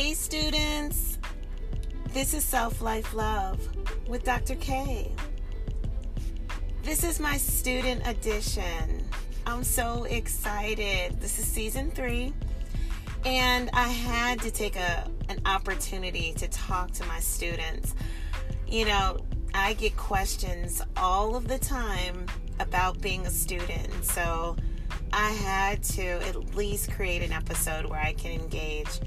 Hey, students. This is Self Life Love with Dr. K. This is my student edition. I'm so excited. This is season three, and I had to take a, an opportunity to talk to my students. You know, I get questions all of the time about being a student, so I had to at least create an episode where I can engage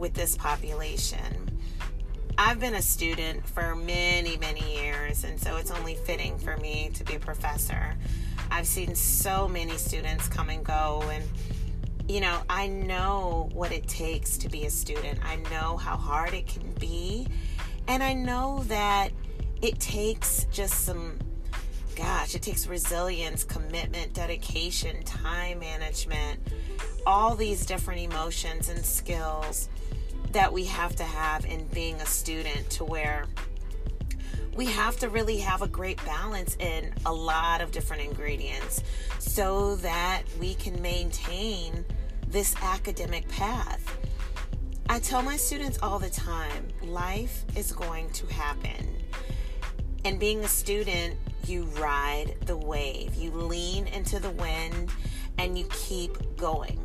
with this population. I've been a student for many, many years, and so it's only fitting for me to be a professor. I've seen so many students come and go, and you know, I know what it takes to be a student. I know how hard it can be, and I know that it takes just some gosh, it takes resilience, commitment, dedication, time management, all these different emotions and skills that we have to have in being a student to where we have to really have a great balance in a lot of different ingredients so that we can maintain this academic path. I tell my students all the time life is going to happen. And being a student, you ride the wave, you lean into the wind, and you keep going.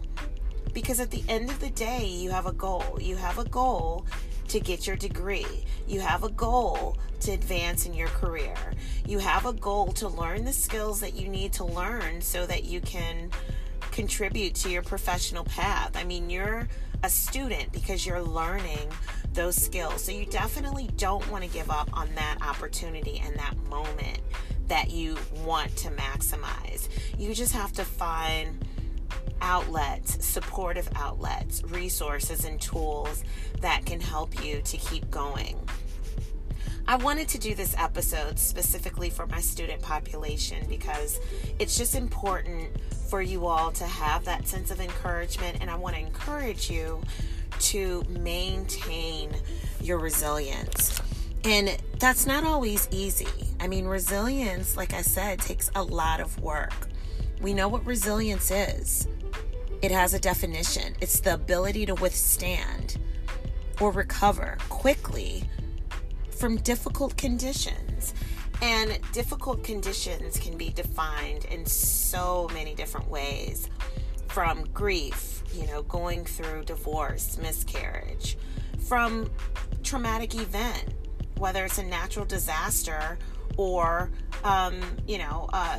Because at the end of the day, you have a goal. You have a goal to get your degree. You have a goal to advance in your career. You have a goal to learn the skills that you need to learn so that you can contribute to your professional path. I mean, you're a student because you're learning those skills. So you definitely don't want to give up on that opportunity and that moment that you want to maximize. You just have to find outlets, supportive outlets, resources, and tools that can help you to keep going. I wanted to do this episode specifically for my student population because it's just important for you all to have that sense of encouragement, and I want to encourage you to maintain your resilience. And that's not always easy. I mean, resilience, like I said, takes a lot of work. We know what resilience is. It has a definition it's the ability to withstand or recover quickly from difficult conditions. And difficult conditions can be defined in so many different ways from grief, you know, going through divorce, miscarriage, from traumatic event, whether it's a natural disaster or, um, you know, uh,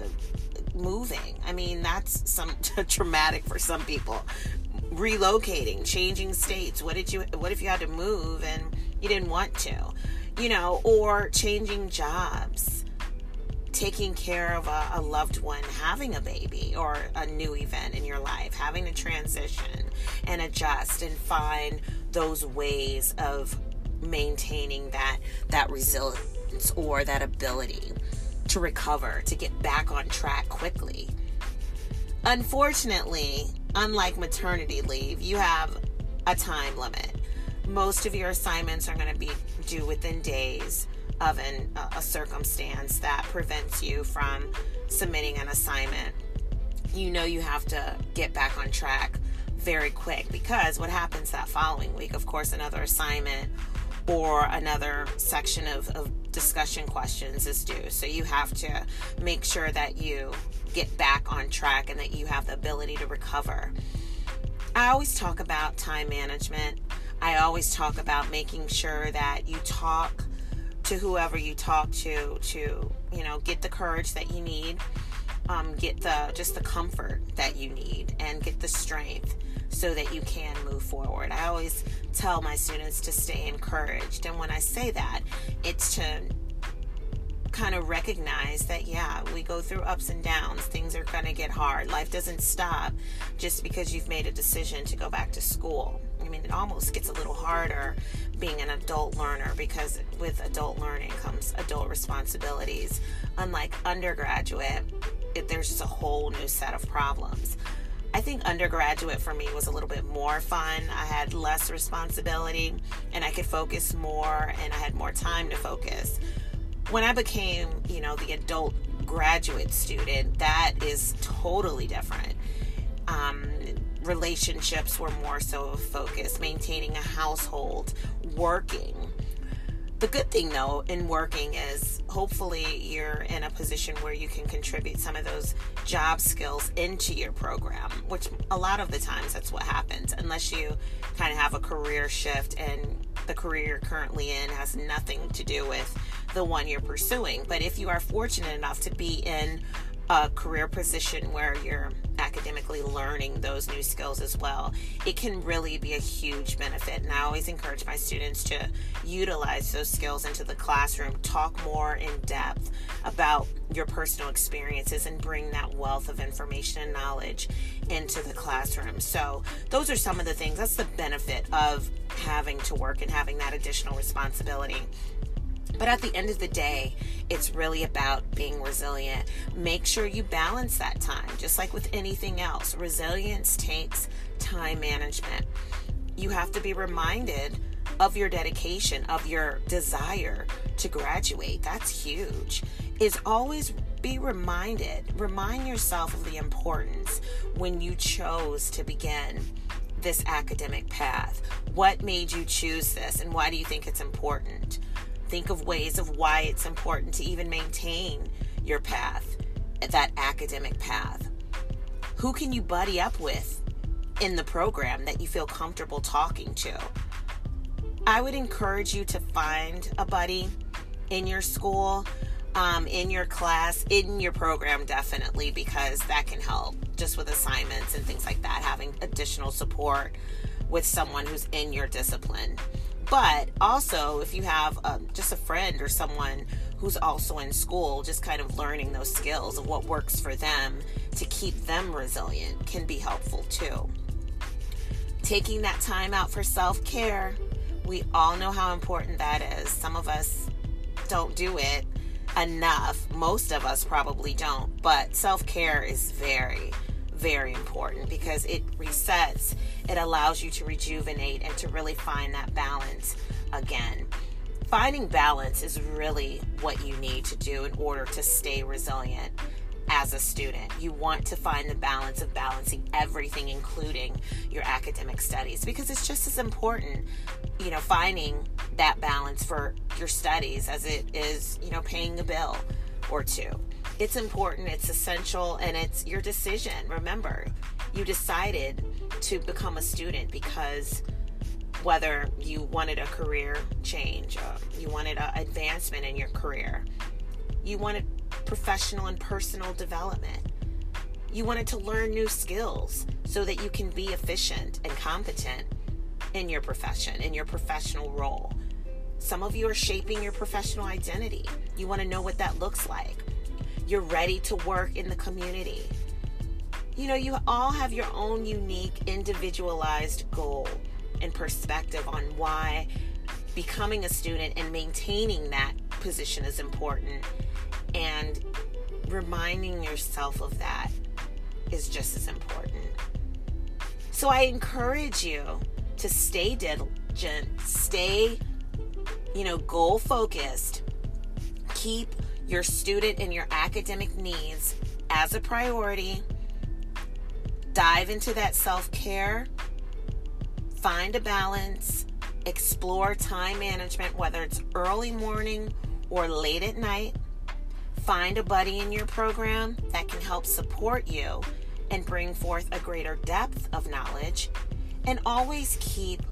moving. I mean, that's some traumatic for some people. Relocating, changing states. What did you what if you had to move and you didn't want to? You know, or changing jobs. Taking care of a, a loved one, having a baby or a new event in your life, having to transition and adjust and find those ways of maintaining that that resilience or that ability to recover, to get back on track quickly. Unfortunately, unlike maternity leave, you have a time limit. Most of your assignments are going to be due within days of an, a circumstance that prevents you from submitting an assignment. You know you have to get back on track very quick because what happens that following week, of course, another assignment or another section of, of discussion questions is due. So you have to make sure that you get back on track and that you have the ability to recover. I always talk about time management. I always talk about making sure that you talk to whoever you talk to to, you know, get the courage that you need, um, get the just the comfort that you need, and get the strength so that you can move forward. I always tell my students to stay encouraged. And when I say that, it's to kind of recognize that, yeah, we go through ups and downs. Things are going to get hard. Life doesn't stop just because you've made a decision to go back to school. I mean, it almost gets a little harder being an adult learner because with adult learning comes adult responsibilities. Unlike undergraduate, it, there's just a whole new set of problems. I think undergraduate for me was a little bit more fun. I had less responsibility and I could focus more and I had more time to focus. When I became, you know, the adult graduate student, that is totally different. Um, relationships were more so a focus, maintaining a household, working. The good thing, though, in working is hopefully you're in a position where you can contribute some of those job skills into your program, which a lot of the times that's what happens, unless you kind of have a career shift and the career you're currently in has nothing to do with the one you're pursuing. But if you are fortunate enough to be in a career position where you're academically learning those new skills as well, it can really be a huge benefit. And I always encourage my students to utilize those skills into the classroom, talk more in depth about your personal experiences, and bring that wealth of information and knowledge into the classroom. So, those are some of the things. That's the benefit of having to work and having that additional responsibility. But at the end of the day, it's really about being resilient. Make sure you balance that time, just like with anything else. Resilience takes time management. You have to be reminded of your dedication, of your desire to graduate. That's huge. Is always be reminded, remind yourself of the importance when you chose to begin this academic path. What made you choose this and why do you think it's important? Think of ways of why it's important to even maintain your path, that academic path. Who can you buddy up with in the program that you feel comfortable talking to? I would encourage you to find a buddy in your school, um, in your class, in your program, definitely, because that can help just with assignments and things like that, having additional support with someone who's in your discipline. But also, if you have um, just a friend or someone who's also in school, just kind of learning those skills of what works for them to keep them resilient can be helpful too. Taking that time out for self care, we all know how important that is. Some of us don't do it enough. Most of us probably don't, but self care is very, very important because it resets, it allows you to rejuvenate and to really find that balance again. Finding balance is really what you need to do in order to stay resilient as a student. You want to find the balance of balancing everything, including your academic studies, because it's just as important, you know, finding that balance for your studies as it is, you know, paying a bill or two it's important, it's essential, and it's your decision. Remember, you decided to become a student because whether you wanted a career change, uh, you wanted an advancement in your career, you wanted professional and personal development, you wanted to learn new skills so that you can be efficient and competent in your profession, in your professional role. Some of you are shaping your professional identity. You want to know what that looks like you're ready to work in the community. You know, you all have your own unique, individualized goal and perspective on why becoming a student and maintaining that position is important. And reminding yourself of that is just as important. So I encourage you to stay diligent, stay, you know, goal focused, keep your student and your academic needs as a priority. Dive into that self care, find a balance, explore time management, whether it's early morning or late at night. Find a buddy in your program that can help support you and bring forth a greater depth of knowledge. And always keep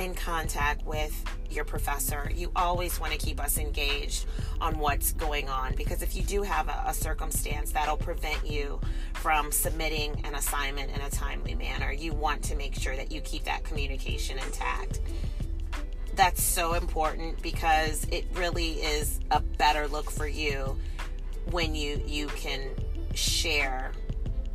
in contact with your professor. You always want to keep us engaged on what's going on because if you do have a, a, circumstance that'll prevent you from submitting an assignment in a timely manner, you want to make sure that you keep that communication intact. That's so important because it really is a better look for you when you you can share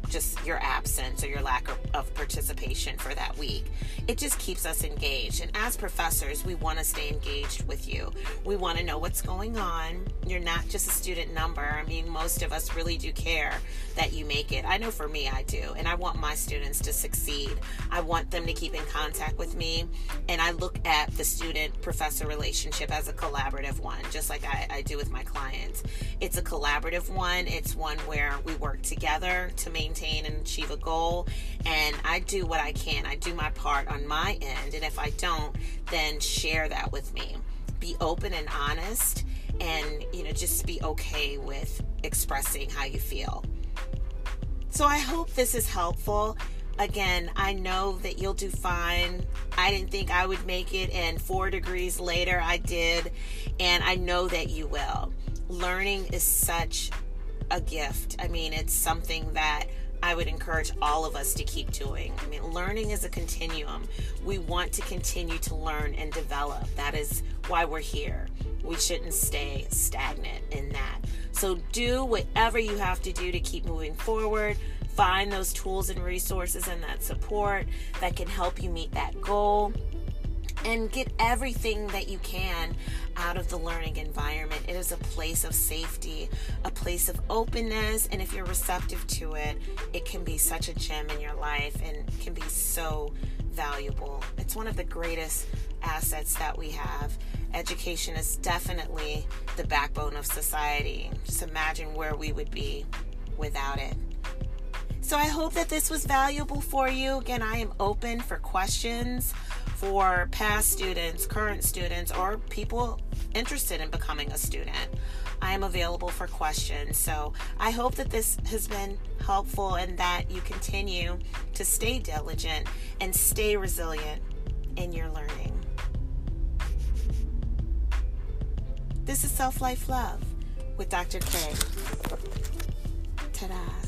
just your absence or your lack of, of, participation for that week. It just keeps us engaged. And as professors, we want to stay engaged with you. We want to know what's going on. You're not just a student number. I mean, most of us really do care that you make it. I know for me, I do. And I want my students to succeed. I want them to keep in contact with me. And I look at the student professor relationship as a collaborative one, just like I, I do with my clients. It's a collaborative one, it's one where we work together to maintain and achieve a goal. And I do what I can. I do my part on my end. And if I don't, then share that with me. Be open and honest and, you know, just be okay with expressing how you feel. So I hope this is helpful. Again, I know that you'll do fine. I didn't think I would make it, and four degrees later, I did. And I know that you will. Learning is such a gift. I mean, it's something that I would encourage all of us to keep doing. I mean, learning is a continuum. We want to continue to learn and develop. That is why we're here. We shouldn't stay stagnant in that. So, do whatever you have to do to keep moving forward. Find those tools and resources and that support that can help you meet that goal and get everything that you can out of the learning environment. It is a place of safety, a place of openness, and if you're receptive to it, it can be such a gem in your life and can be so valuable. It's one of the greatest assets that we have. Education is definitely the backbone of society. Just imagine where we would be without it. So I hope that this was valuable for you. Again, I am open for questions for past students, current students, or people interested in becoming a student. I am available for questions. So I hope that this has been helpful and that you continue to stay diligent and stay resilient in your learning. This is Self Life Love with Dr. K. Ta da.